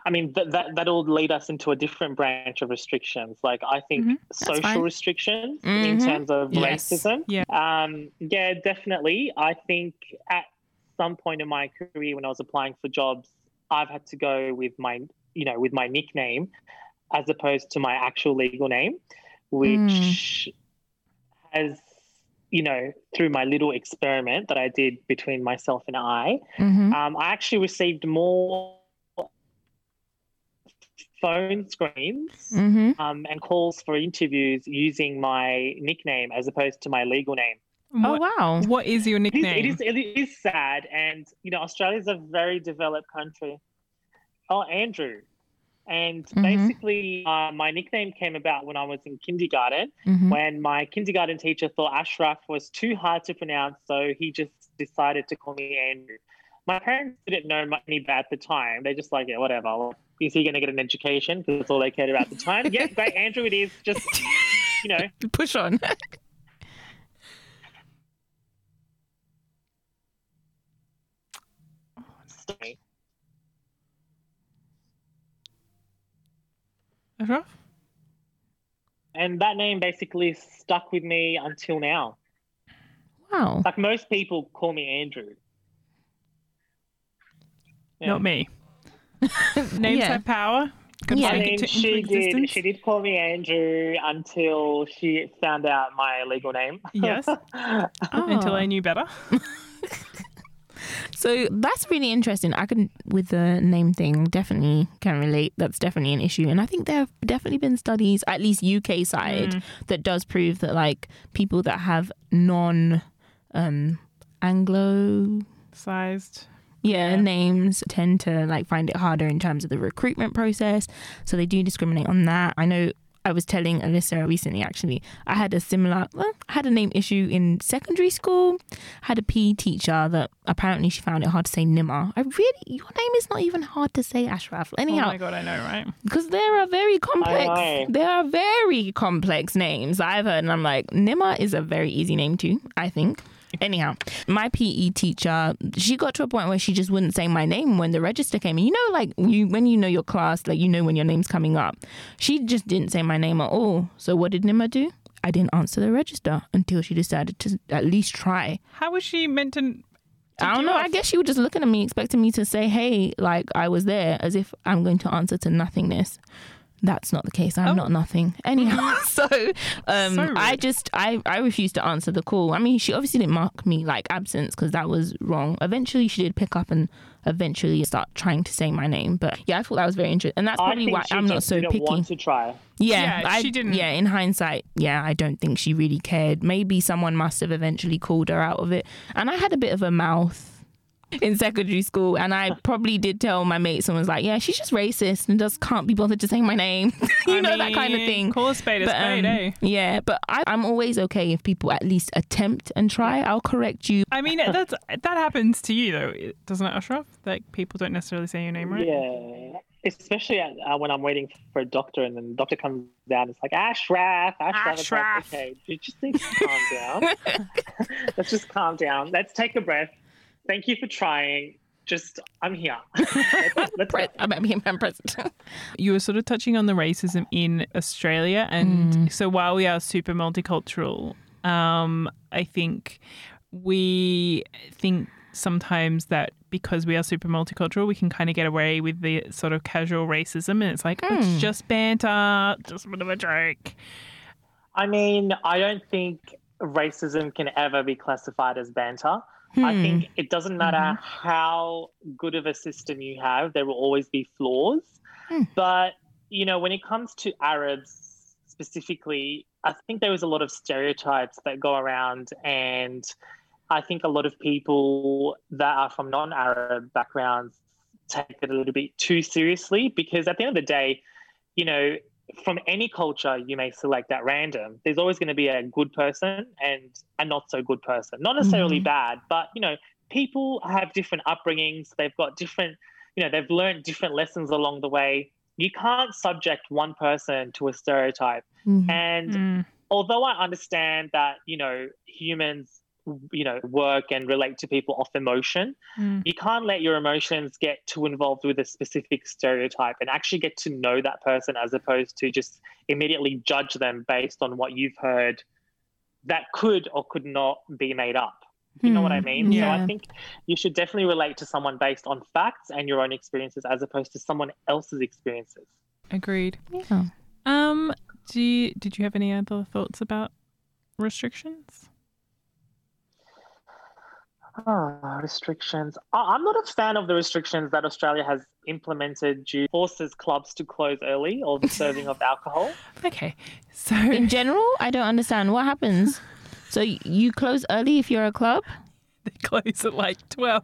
I mean, that, that, that'll lead us into a different branch of restrictions. Like, I think Mhm. social fine. restrictions in Mhm. terms of Yes. racism. Yeah. Um, yeah, definitely. I think at some point in my career when I was applying for jobs, I've had to go with my, you know, with my nickname as opposed to my actual legal name, which as you know, through my little experiment that I did between myself and I, Mhm. um, I actually received more phone screens Mhm. um, and calls for interviews using my nickname as opposed to my legal name. Oh wow. what is your nickname? it is, it is sad, and you know, Australia is a very developed country. Oh, Andrew. And Mhm. basically, uh, my nickname came about when I was in kindergarten, Mhm. when my kindergarten teacher thought Ashraf was too hard to pronounce, so he just decided to call me Andrew. My parents didn't know much any about at the time. They just like, yeah, whatever. Is he going to get an education? Because that's all they cared about at the time. yeah, great, *laughs* Andrew. It is just, you know, Push on. *laughs* stay. Ashraf? and that name basically stuck with me until now. wow. Like most people call me Andrew. Yeah. Not me. *laughs* Names Yeah. have power. Gotta Yeah. I mean, to- she did. She did call me Andrew until she found out my legal name. Yes. *laughs* Oh. Until I knew better. *laughs* So that's really interesting. I can, with the name thing, definitely can relate. That's definitely an issue. And I think there have definitely been studies, at least UK side, Mm. that does prove that like people that have non um, Anglo Sized. yeah, Yeah. names tend to like find it harder in terms of the recruitment process. So they do discriminate on that. I know I was telling Alyssa recently actually, I had a similar well, I had a name issue in secondary school. I had a PE teacher that apparently she found it hard to say Nima. I really your name is not even hard to say, Ashraf. Anyhow. Oh my god, I know, right? because there are very complex know. there are very complex names I've heard and I'm like Nima is a very easy name too I think anyhow my PE teacher she got to a point where she just wouldn't say my name when the register came in you know like you when you know your class like you know when your name's coming up she just didn't say my name at all so what did Nima do I didn't answer the register until she decided to at least try How was she meant to? to I don't do know. off? I guess she was just looking at me, expecting me to say, "Hey, like I was there," as if I'm going to answer to nothingness. That's not the case. I'm Oh. not nothing. *laughs* Anyhow, *laughs* so um, So. I just I I refused to answer the call. I mean, she obviously didn't mark me like absence because that was wrong. Eventually, she did pick up and eventually start trying to say my name. But yeah, I thought that was very interesting, and that's probably why I'm not so didn't picky. want to try. Yeah, Yeah, I, she didn't- Yeah, in hindsight, yeah, I don't think she really cared. Maybe someone must have eventually called her out of it. And I had a bit of a mouth in secondary school, and I probably did tell my mates and was like, "Yeah, she's just racist and just can't be bothered to say my name." *laughs* you I know that kind of thing. Call a spade a spade, um, eh? yeah, but I, I'm always okay if people at least attempt and try. I'll correct you. I mean, that's that happens to you though, doesn't it, Ashraf? Like people don't necessarily say your name right. Yeah. Especially at, uh, when I'm waiting for a doctor and then the doctor comes down, it's like Ashraf, Ashraf. It's like, okay, you just need to calm down. *laughs* *laughs* Let's just calm down. Let's take a breath. Thank you for trying. Just, I'm here. *laughs* let's, let's Pre- I'm, I'm, I'm present. You were sort of touching on the racism in Australia, and Mm. so while we are super multicultural, um, I think we think sometimes that because we are super multicultural, we can kind of get away with the sort of casual racism, and it's like oh, Mm. it's just banter, just a bit of a joke. I mean, I don't think racism can ever be classified as banter. I Hmm. think it doesn't matter how good of a system you have, there will always be flaws. Hmm. But, you know, when it comes to Arabs specifically, I think there was a lot of stereotypes that go around. And I think a lot of people that are from non Arab backgrounds take it a little bit too seriously because at the end of the day, you know, from any culture you may select at random there's always going to be a good person and a not so good person not necessarily Mhm. bad but you know people have different upbringings they've got different you know they've learned different lessons along the way you can't subject one person to a stereotype Mhm. and Mm. although i understand that you know humans you know work and relate to people off emotion Mm. you can't let your emotions get too involved with a specific stereotype and actually get to know that person as opposed to just immediately judge them based on what you've heard that could or could not be made up. You know what I Hmm, mean? So yeah. I think you should definitely relate to someone based on facts and your own experiences as opposed to someone else's experiences. Agreed. Yeah. Um, do you, did you have any other thoughts about restrictions? Oh, restrictions. I- I'm not a fan of the restrictions that Australia has implemented due forces clubs to close early or the serving of *laughs* alcohol. Okay, so In general, I don't understand what happens. So you close early if you're a club *laughs* they close at like twelve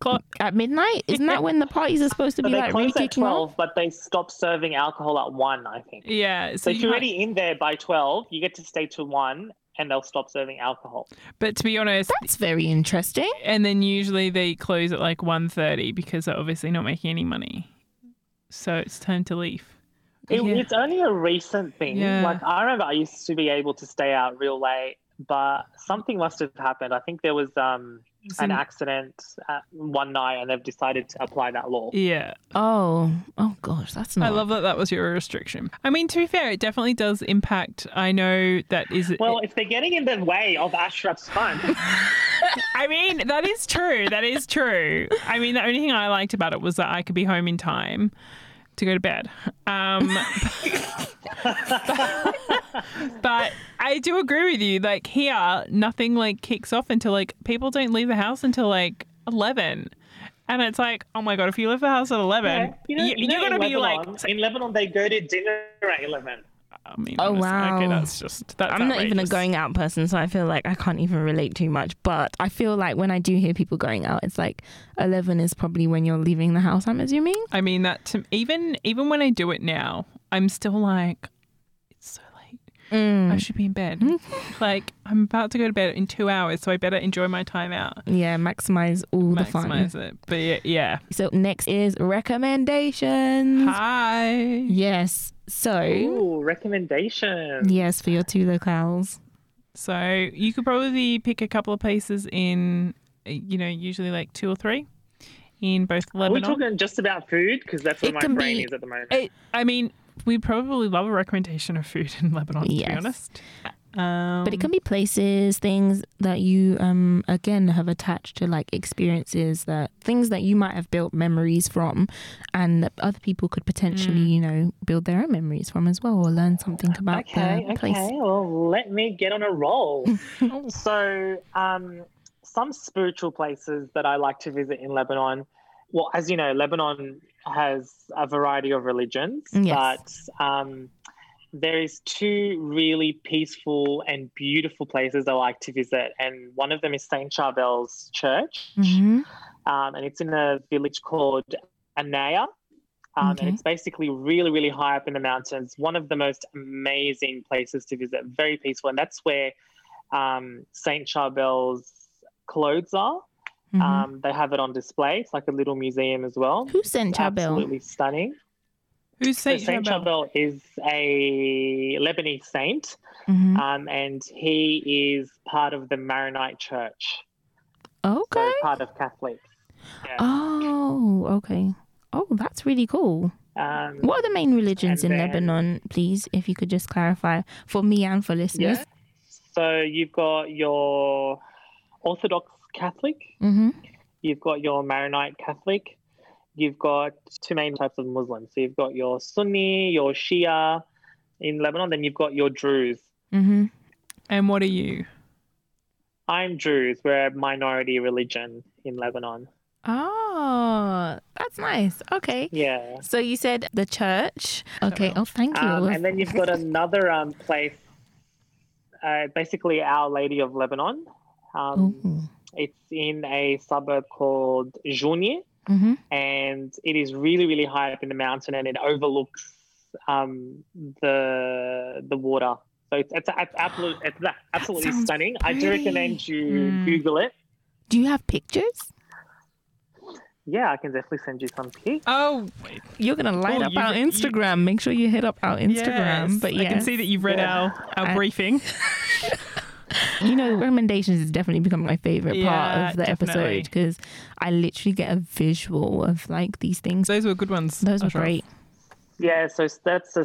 o'clock. at midnight. Isn't that when the parties are supposed to So be they like really close at kicking 12, off? but they stop serving alcohol at 1, I think. Yeah, so, So if you you're might- already in there by 12, you get to stay to 1 and they'll stop serving alcohol. but to be honest, That's very interesting. and then usually they close at like 1.30 because they're obviously not making any money. So it's time to leave. It, Yeah. It's only a recent thing. Yeah. Like I remember I used to be able to stay out real late, but something must have happened. I think there was um, It's an in- accident at uh, one night and they've decided to apply that law. yeah, Oh, oh gosh, that's not. I love that that was your restriction. I mean, to be fair, it definitely does impact. I know that is. Well, if they're getting in the way of Ashraf's fun, *laughs* I mean, that is true. That is true. I mean, the only thing I liked about it was that I could be home in time to go to bed. Um, *laughs* but I do agree with you. Like here, nothing like kicks off until like people don't leave the house until like eleven. And it's like, oh my god, if you leave the house at eleven, Yeah, you know, you, you know are gonna in be like, in Lebanon they go to dinner at eleven. I mean, Oh, honestly, okay, wow. that's just that's I'm not even a going out person, so I feel like I can't even relate too much. But I feel like when I do hear people going out, it's like 11 is probably when you're leaving the house, I'm assuming. I mean that to even even when I do it now, I'm still like, it's so late. I Mm. should be in bed. *laughs* like I'm about to go to bed in two hours, so I better enjoy my time out. Yeah, maximize all the fun. Maximize it. But yeah, yeah. So next is recommendations. Hi. Yes. So, Ooh, recommendations. yes, for your two locales. So you could probably pick a couple of places in, uh, you know, usually like two or three in both Are we Lebanon. talking just about food? Because that's where It my brain be- is at the moment. I, I mean, we'd probably love a recommendation of food in Lebanon, to be honest. Um, But it can be places, things that you um again have attached to like experiences that things that you might have built memories from and that other people could potentially, Mm. you know, build their own memories from as well or learn something about okay, the okay. place. Well, let me get on a roll. *laughs* So, um, some spiritual places that I like to visit in Lebanon. Well, as you know, Lebanon has a variety of religions, Yes. but um, there is two really peaceful and beautiful places I like to visit, and one of them is Saint Charbel's Church, hmm um, and it's in a village called Anaya. Um, Okay. And it's basically really, really high up in the mountains. One of the most amazing places to visit, very peaceful. And that's where um, St. Charbel's clothes are. Mm-hmm. Um, they have it on display. It's like a little museum as well. Who sent Charbel? Absolutely stunning. Who's So Saint Saint Charbel? Charbel is a Lebanese saint, hmm um, and he is part of the Maronite Church, so Okay. part of Catholics. Yeah. Oh, okay. Oh, that's really cool. Um, What are the main religions in then- Lebanon, please? If you could just clarify for me and for listeners. Yeah. So you've got your Orthodox Catholic, hmm you've got your Maronite Catholic, you've got two main types of Muslims. So you've got your Sunni, your Shia in Lebanon, then you've got your Druze. hmm And what are you? I'm Druze. We're a minority religion in Lebanon. Oh, that's nice. Okay. Yeah. So you said the church. Okay. Oh, thank you. Um, and then you've got another um, place, uh, basically Our Lady of Lebanon. Um, it's in a suburb called Jounieh. Hmm and it is really really high up in the mountain and it overlooks um, the the water so it's it's, it's absolutely it's absolutely sounds stunning i do recommend you Mm. google it Do you have pictures? yeah i can definitely send you some pics Oh, You're gonna light Cool, up you- our you- Instagram. Make sure you hit up our Instagram. yes. But I can see that you've read Yeah. our, our I- briefing. *laughs* you know, recommendations has definitely become my favorite Yeah, part of the definitely. episode because I literally get a visual of like these things. Those were good ones. Those were great. yeah so that's the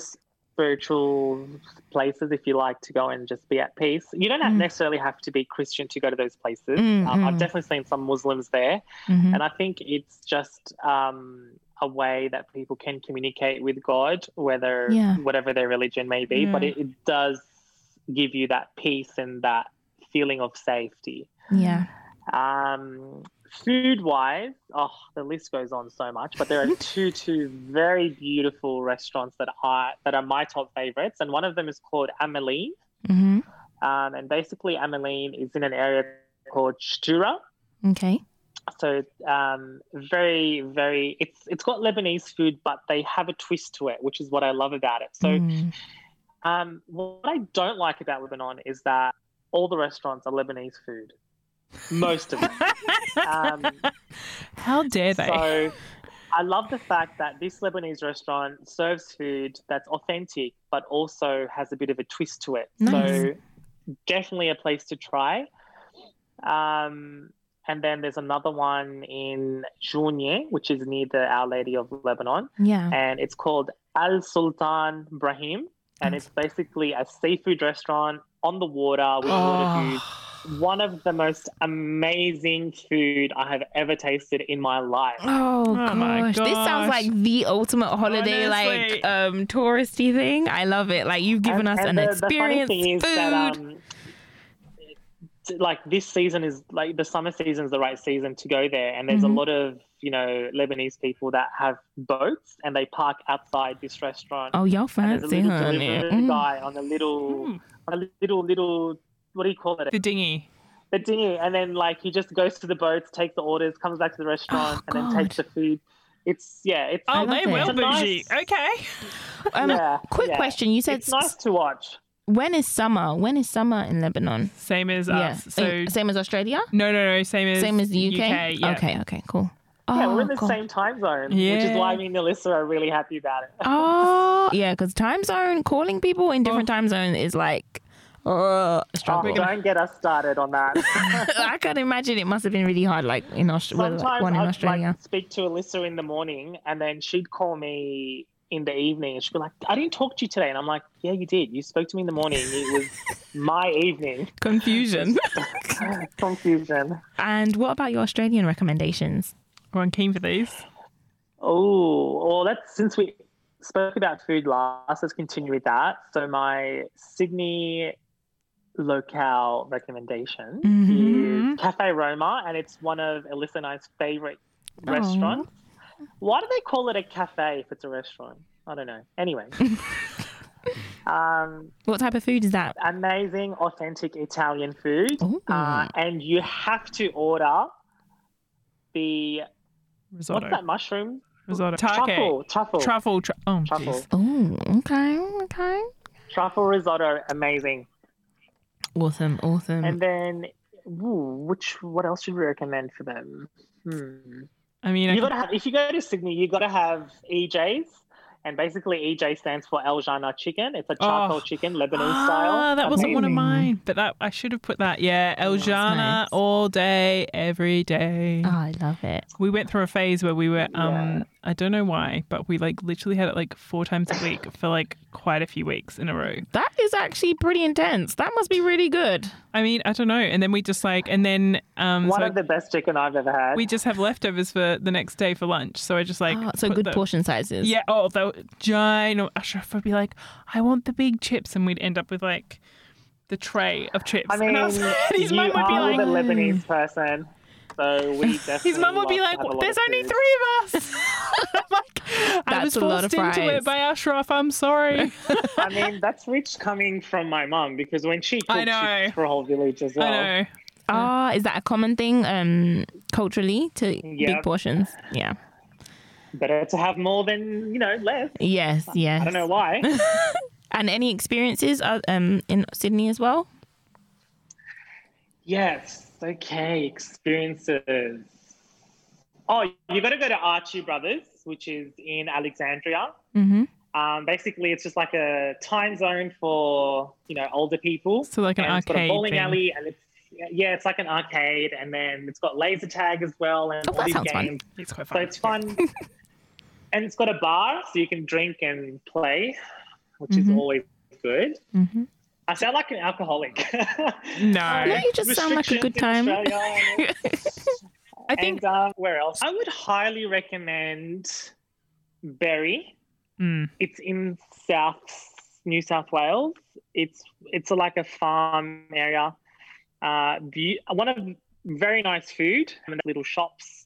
spiritual places if you like to go and just be at peace you don't Mm. necessarily have to be christian to go to those places Mm, um, i've mm. definitely seen some muslims there Mhm. And I think it's just um, a way that people can communicate with God, whether Yeah. whatever their religion may be. But it, it does give you that peace and that feeling of safety. Yeah. Um, food wise, oh, the list goes on so much, but there are *laughs* two two very beautiful restaurants that are that are my top favorites, and one of them is called Ameline. hmm Um, and basically, Ameline is in an area called Shtura. Okay. So um, very, very. It's it's got Lebanese food, but they have a twist to it, which is what I love about it. So Mm. Um, what I don't like about Lebanon is that all the restaurants are Lebanese food, most of them. *laughs* um, How dare they? so I love the fact that this Lebanese restaurant serves food that's authentic, but also has a bit of a twist to it. Nice. So definitely a place to try. Um, and then there's another one in Jounieh, which is near the Our Lady of Lebanon, Yeah. and it's called Al Sultan Brahim. And it's basically a seafood restaurant on the water with water views Oh, one of the most amazing food I have ever tasted in my life. Oh, Oh my gosh. This sounds like the ultimate holiday, Honestly. like um touristy thing. I love it. Like you've given us an the, experience. The funny thing is food. that um, t- like this season is like the summer season is the right season to go there, and there's Mhm. a lot of you know Lebanese people that have boats and they park outside this restaurant. oh, y'all and there's a fancy, little honey. Mm. guy on a little, Mm. on a little, little. What do you call it? the dinghy. the dinghy, and then like he just goes to the boats, takes the orders, comes back to the restaurant, Oh, and then takes the food. It's yeah, it's Oh, they it. will a nice- bougie. Okay. *laughs* Um, yeah, quick yeah. question. You said It's nice to watch. When is summer? When is summer in Lebanon? Same as yeah. us. So same as Australia? no, no, no. Same as Same as the UK? yeah. Okay, okay, cool. Yeah, Oh, we're in the cool. same time zone, which is why me and Alyssa are really happy about it. *laughs* Oh, yeah, because time zone, calling people in different Oh. time zone is like uh, a Oh, don't get us started on that. *laughs* I can't imagine it must have been really hard, like in Australia, Sometimes one in I'd Australia. like speak to Alyssa in the morning, and then she'd call me in the evening, and she'd be like, "I didn't talk to you today," and I'm like, "Yeah, you did. You spoke to me in the morning. It was my evening." *laughs* Confusion. *laughs* Confusion. And what about your Australian recommendations? Everyone keen for these? Oh, well, that's since we spoke about food last, let's continue with that. So, my Sydney locale recommendation Mhm. is Cafe Roma, and it's one of Alyssa and I's favorite Aw. restaurants. Why do they call it a cafe if it's a restaurant? I don't know. Anyway, *laughs* um, What type of food is that? amazing, authentic Italian food, uh, and you have to order the Risotto. what's that mushroom? Risotto. Truffle, truffle, Truffle. Tru- oh, truffle. jeez. Oh, okay, okay. truffle risotto, amazing. Awesome, awesome. And then, ooh, which what else should we recommend for them? Hmm. I mean, You could- gotta have if you go to Sydney, you gotta have EJ's, and basically EJ stands for El Jannah Chicken. It's a charcoal Oh. chicken, Lebanese ah, style. that wasn't one of mine, but that I should have put that. Yeah, El that's Jannah nice. all day, every day. oh, I love it. We went through a phase where we were, um, Yeah. I don't know why, but we like literally had it like four times a week for like quite a few weeks in a row. That is actually pretty intense. That must be really good. I mean, I don't know. And then we just like, and then um, One so of the best chicken I've ever had. we just have leftovers for the next day for lunch. So I just like, Oh, so good the- portion sizes. Yeah. Oh, the giant. Ashraf would be like, I want the big chips, and we'd end up with like the tray of chips. I mean, *laughs* and was- his you mum would be are like, the Lebanese person, so we definitely. *laughs* his mum would be like, to have a lot "There's only food." three of us." *laughs* I'm like, I That's was a lot of forced into fries. it by Ashraf. I'm sorry. *laughs* I mean, that's rich coming from my mum because when she I cooks, she know. cooks for a whole village as well. I know. Ah, is that a common thing um culturally to Yeah. big portions? Yeah. Better to have more than you know less. Yes, yes. I don't know why. And any experiences uh, um in Sydney as well? yes. Okay. Experiences. Oh, you got to go to Archie Brothers, which is in Alexandria. Mm-hmm. Um, basically, it's just like a time zone for you know older people. So like an and it's got a arcade bowling thing. alley, and it's yeah, it's like an arcade, and then it's got laser tag as well, and Oh, all these sounds fun. games. It's quite fun. So it's fun, *laughs* and it's got a bar, so you can drink and play, which is Mhm. always good. Mm-hmm. I sound like an alcoholic. No. *laughs* No, you just sound like a good time. Australia. *laughs* I think. and um, where else? I would highly recommend Berry. Mm, It's in South New South Wales. it's it's a, like a farm area. Uh, the, one of very nice food and little shops.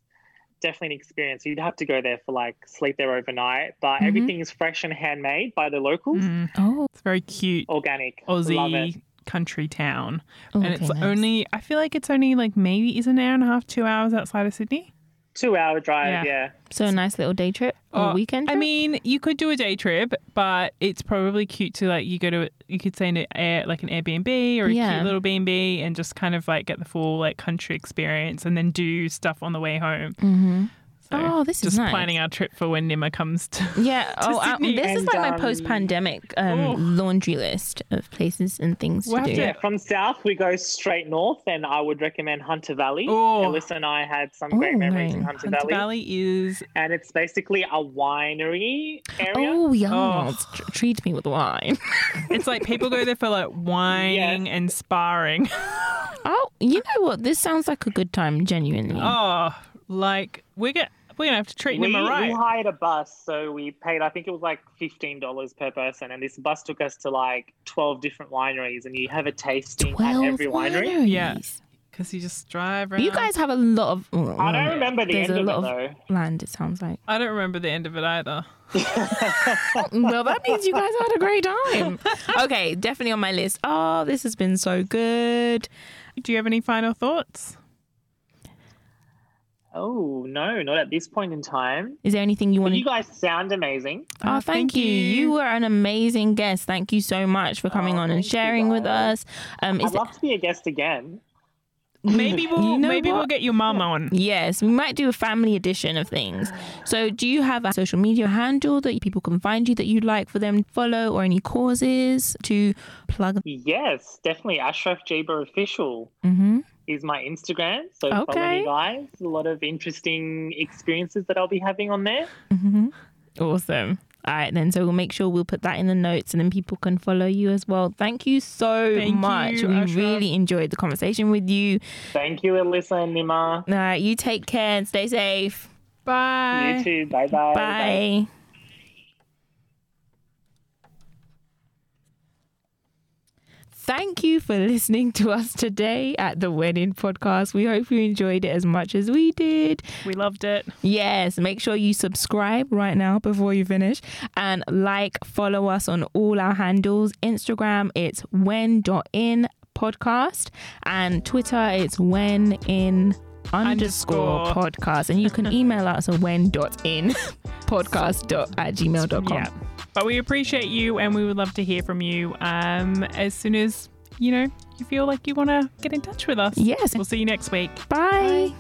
Definitely an experience. You'd have to go there for like sleep there overnight, but Mhm. everything is fresh and handmade by the locals. Mm, Oh, it's very cute Organic. Love it. Aussie country town. oh, and okay, it's nice. only, I feel like it's only like maybe is an hour and a half, two hours outside of Sydney. Two hour drive. Yeah. Yeah. so a nice little day trip or Oh, weekend. I mean, you could do a day trip, but it's probably cute to like you go to you could stay in a, air, like an Airbnb or a Yeah. cute little B and B and just kind of like get the full like country experience and then do stuff on the way home. hmm So Oh, this is just nice. planning our trip for when Nima comes to. Yeah. *laughs* Oh, I, Sydney. this is like my um, post-pandemic Oh. um, laundry list of places and things We'll to do. to- Yeah, from south we go straight north, and I would recommend Hunter Valley. Oh. Alyssa and I had some great Oh, memories in. Hunter, Hunter Valley. Valley is and it's basically a winery area. Oh, yeah. Oh. Tr- Treat me with wine. *laughs* it's like people go there for like whining and sparring. oh, you know what? This sounds like a good time, genuinely. oh, like we get we're gonna have to treat we, Nima we hired a bus, so we paid. I think it was like fifteen dollars per person, and this bus took us to like twelve different wineries, and you have a tasting at every winery. wineries. Yeah. Because you just drive around. You guys have a lot of. oh, I don't remember the end a of lot it though. land, it sounds like. I don't remember the end of it either. *laughs* well, that means you guys had a great time. Okay, definitely on my list. Oh, this has been so good. Do you have any final thoughts? Oh no, not at this point in time. Is there anything you But want you guys sound amazing. Oh, Uh, thank, you. You were an amazing guest. Thank you so much for coming Oh, on and sharing with us. Um, is I'd love to be a guest again. Maybe *laughs* we'll You know maybe what? we'll get your mum on. Yes, we might do a family edition of things. So, do you have a social media handle that people can find you that you'd like for them to follow, or any causes to plug? Yes, definitely. Ashraf Jaber official Mm-hmm. Is my Instagram. So follow Okay. me, guys. A lot of interesting experiences that I'll be having on there. Mm-hmm. Awesome. All right, then. So we'll make sure we'll put that in the notes, and then people can follow you as well. Thank you so Thank much. you, we Ashraf. really enjoyed the conversation with you. Thank you, Alyssa and Nima. All right, you take care and stay safe. Bye. You too. Bye bye. Bye. Thank you for listening to us today at the When In Podcast. We hope you enjoyed it as much as we did. We loved it. Yes, make sure you subscribe right now before you finish and like, follow us on all our handles. Instagram, it's when.in podcast, and Twitter, it's when in underscore podcast. And you can email us at when.in *laughs* podcast at gmail.com. Yeah. But we appreciate you and we would love to hear from you um, as soon as, you know, you feel like you want to get in touch with us. Yes. We'll see you next week. Bye.